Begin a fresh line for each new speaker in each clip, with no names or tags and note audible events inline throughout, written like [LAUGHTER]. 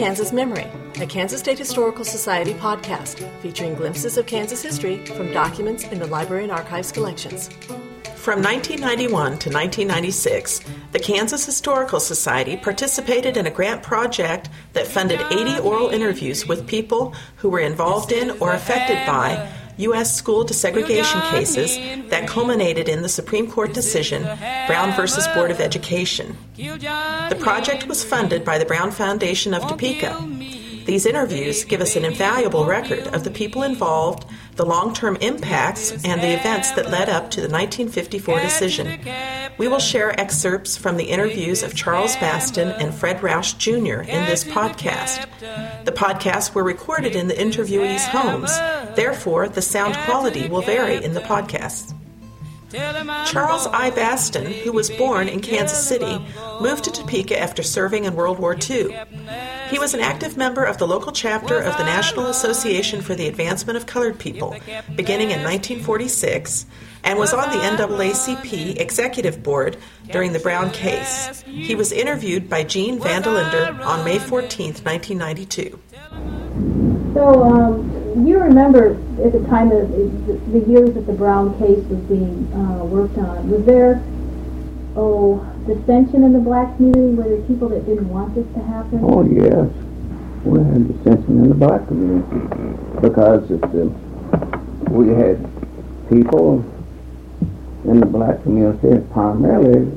Kansas Memory, a Kansas State Historical Society podcast featuring glimpses of Kansas history from documents in the Library and Archives collections.
From 1991 to 1996, the Kansas Historical Society participated in a grant project that funded 80 oral interviews with people who were involved in or affected by U.S. school desegregation cases that culminated in the Supreme Court decision Brown v. Board of Education. The project was funded by the Brown Foundation of Topeka. These interviews give us an invaluable record of the people involved, the long term impacts, and the events that led up to the 1954 decision. We will share excerpts from the interviews of Charles Baston and Fred Rausch Jr. in this podcast. The podcasts were recorded in the interviewees' homes, therefore, the sound quality will vary in the podcasts. Charles I. Baston, who was born in Kansas City, moved to Topeka after serving in World War II. He was an active member of the local chapter of the National Association for the Advancement of Colored People, beginning in 1946, and was on the NAACP Executive Board during the Brown case. He was interviewed by Jean Vandelinder on May 14, 1992.
So, um, you remember at the time of the, the years that the Brown case was being uh, worked on, was there, oh, dissension in the black community? Were there people that didn't want this to happen?
Oh, yes. We had dissension in the black community because it, uh, we had people in the black community primarily,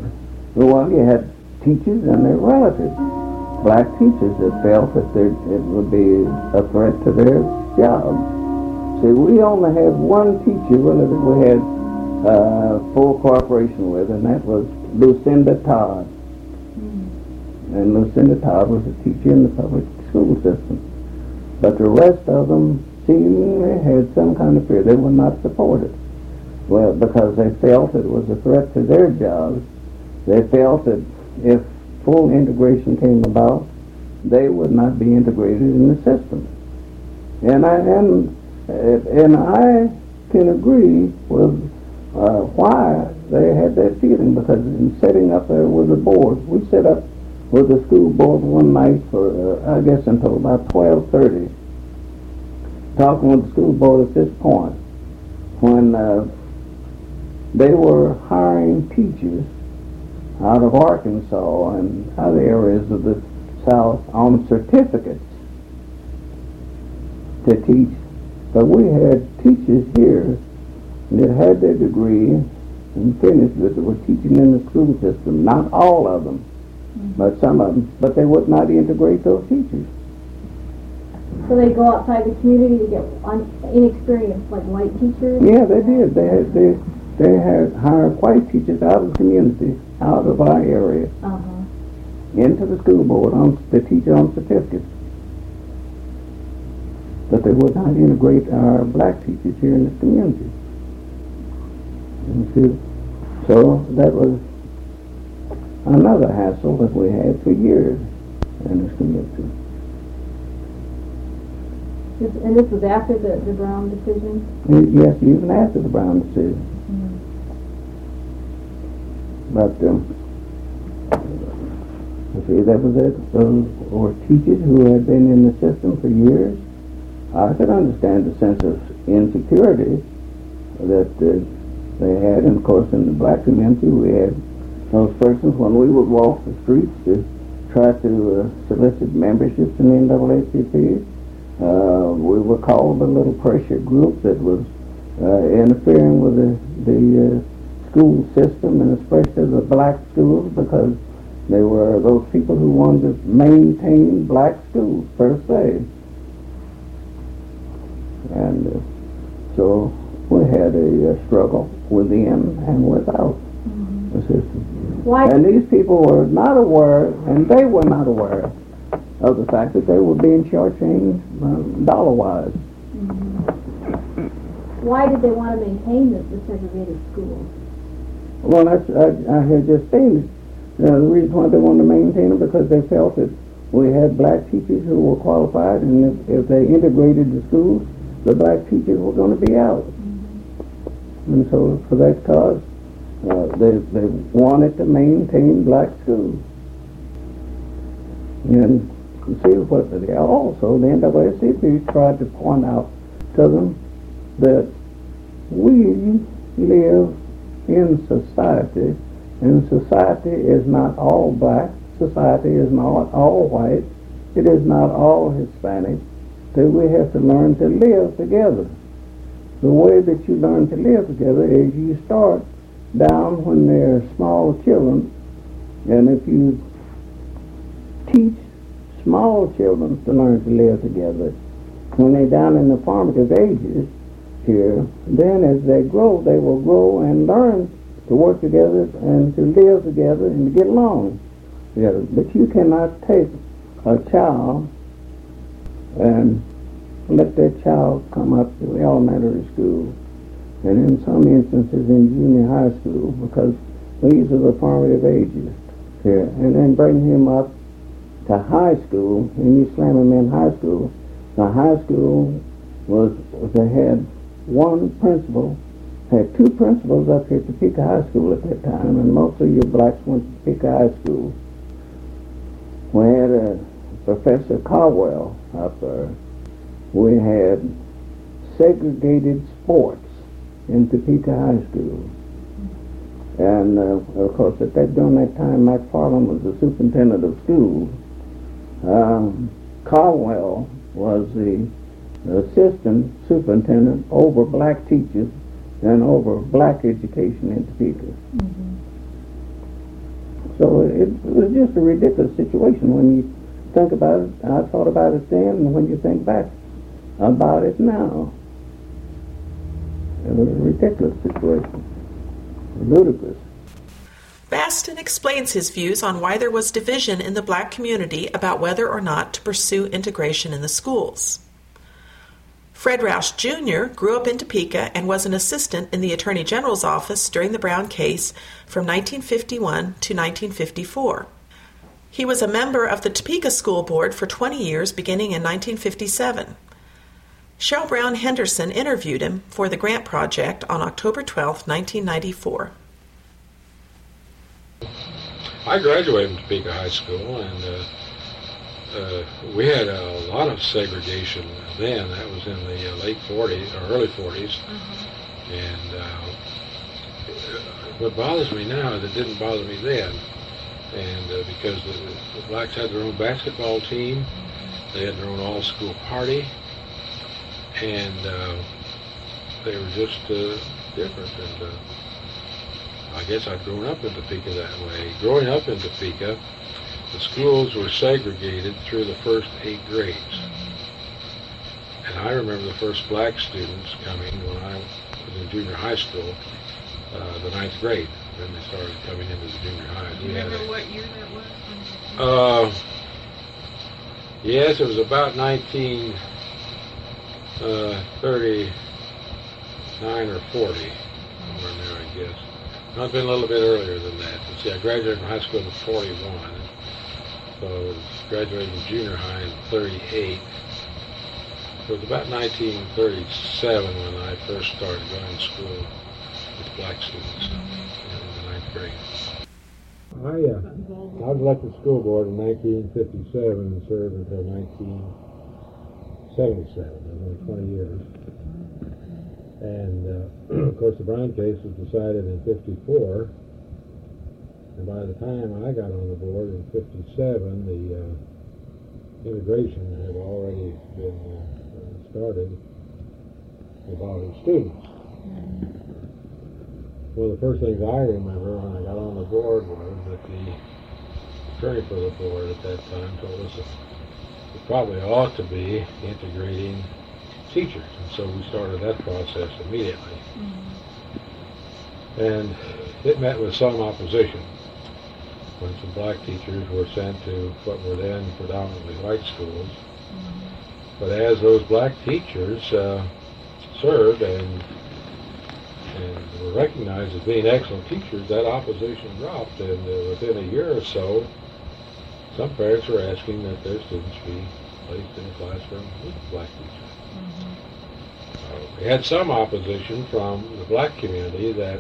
well, you had teachers and their relatives black teachers that felt that there, it would be a threat to their job. See, we only had one teacher really that we had uh, full cooperation with, and that was Lucinda Todd. Mm. And Lucinda Todd was a teacher in the public school system. But the rest of them seemingly had some kind of fear. They were not supported. Well, because they felt it was a threat to their jobs. They felt that if full integration came about, they would not be integrated in the system. And I and and I can agree with uh, why they had that feeling because in setting up there with the board, we set up with the school board one night for uh, I guess until about twelve thirty, talking with the school board at this point when uh, they were hiring teachers out of Arkansas and other areas of the South on certificates to teach. But we had teachers here that had their degree and finished with it were teaching in the school system. Not all of them, mm-hmm. but some of them. But they would not integrate those teachers.
So they go outside the community to get un- inexperienced, like white teachers.
Yeah, they did. They had, they they had hired white teachers out of the community out of our area uh-huh. into the school board on to teach on certificates. But they would not integrate our black teachers here in the community. So that was another hassle that we had for years in this community.
and this was after the, the Brown decision?
Yes, even after the Brown decision. Mm-hmm. But um, see, that was it. Those were teachers who had been in the system for years. I could understand the sense of insecurity that uh, they had, and of course, in the black community, we had those persons when we would walk the streets to try to uh, solicit memberships in the NAACP. Uh, we were called a little pressure group that was uh, interfering with the, the uh, school system, and especially the black schools, because they were those people who wanted to maintain black schools per se. And uh, so we had a, a, struggle within and without mm-hmm. the system.
Why?
And these people were not aware, and they were not aware of the fact that they were being shortchanged uh, dollar-wise.
Mm-hmm. Why did they want to maintain the, the segregated schools?
Well, that's, I, I had just stated. Uh, the reason why they wanted to maintain them because they felt that we had black teachers who were qualified, and if, if they integrated the schools, the black teachers were going to be out. Mm-hmm. And so, for that cause, uh, they, they wanted to maintain black schools. And of see what they also the NAACP tried to point out to them that we live in society, and society is not all black, society is not all white, it is not all Hispanic, that we have to learn to live together. The way that you learn to live together is you start down when they're small children, and if you teach small children to learn to live together, when they're down in the formative ages here, then as they grow, they will grow and learn to work together and to live together and to get along together. But you cannot take a child and let that child come up to elementary school and in some instances in junior high school because these are the formative ages here. And then bring him up to high school and you slam him in high school. The high school was they had one principal had two principals up here at Topeka High School at that time and most of your blacks went to Topeka High School we had a Professor Caldwell up there. We had segregated sports in Topeka High School. And uh, of course, at that during that time, McFarland was the superintendent of schools. Um, Caldwell was the assistant superintendent over black teachers and over black education in Topeka. Mm-hmm. So it, it was just a ridiculous situation when you think about it, I thought about it then, and when you think back about it now, it was a ridiculous situation. Ludicrous.
Baston explains his views on why there was division in the black community about whether or not to pursue integration in the schools. Fred Rausch Jr. grew up in Topeka and was an assistant in the Attorney General's office during the Brown case from 1951 to 1954. He was a member of the Topeka School Board for 20 years beginning in 1957. Cheryl Brown Henderson interviewed him for the Grant Project on October 12, 1994.
I graduated from Topeka High School, and uh, uh, we had a lot of segregation then. That was in the uh, late 40s or early 40s. Mm-hmm. And uh, what bothers me now is it didn't bother me then and uh, because the, the, blacks had their own basketball team, they had their own all-school party, and uh, they were just uh, different. And uh, I guess I'd grown up in Topeka that way. Growing up in Topeka, the schools were segregated through the first eight grades. And I remember the first black students coming when I was in junior high school, uh, the ninth grade. Then they started coming into the junior high.
Do you remember a, what year that was?
Uh, yes, it was about 1939 uh, or 40, somewhere there, I guess. Have been a little bit earlier than that. But see, I graduated from high school in 41, so I was graduating junior high in 38. So it was about 1937 when I first started going to school with black students. Mm-hmm great. I, uh, I was elected school board in 1957 and served until 1977, only 20 years. And uh, [CLEARS THROAT] of course, the Brown case was decided in 54. And by the time I got on the board in 57, the uh, integration had already been uh, started involving students one of the first things I remember when I got on the board was that the attorney for the board at that time told us that we probably ought to be integrating teachers. And so we started that process immediately. Mm-hmm. And it met with some opposition when some black teachers were sent to what were then predominantly white schools. Mm-hmm. But as those black teachers uh, served and and were recognized as being excellent teachers, that opposition dropped, and uh, within a year or so, some parents were asking that their students be placed in a classroom with black teachers. Mm-hmm. Uh, we had some opposition from the black community that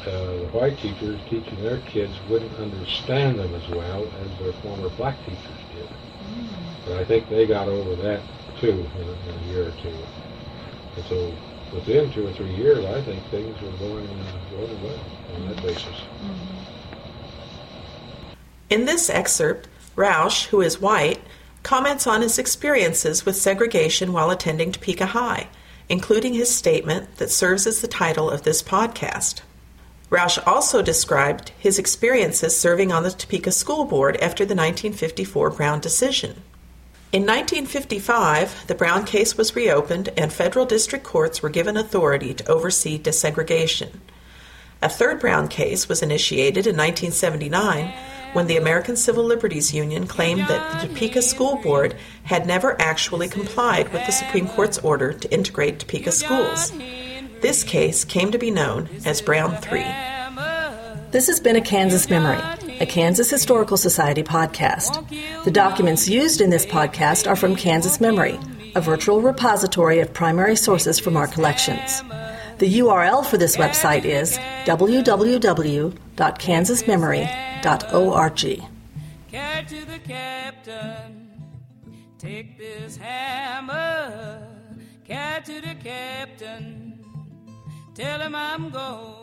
uh, the white teachers teaching their kids wouldn't understand them as well as their former black teachers did. Mm-hmm. But I think they got over that too in a, in a year or two. And so within two or three years, I think things were going, uh, going well on that basis.
In this excerpt, Rausch, who is white, comments on his experiences with segregation while attending Topeka High, including his statement that serves as the title of this podcast. Rausch also described his experiences serving on the Topeka School Board after the 1954 Brown decision. In 1955, the Brown case was reopened and federal district courts were given authority to oversee desegregation. A third Brown case was initiated in 1979 when the American Civil Liberties Union claimed that the Topeka School Board had never actually complied with the Supreme Court's order to integrate Topeka schools. This case came to be known as Brown 3.
This has been a Kansas Memory, a Kansas Historical Society podcast. The documents used in this podcast are from Kansas Memory, a virtual repository of primary sources from our collections. The URL for this website is www.kansasmemory.org.
Carry to the captain. Take this hammer. Carry to the captain. Tell him I'm going.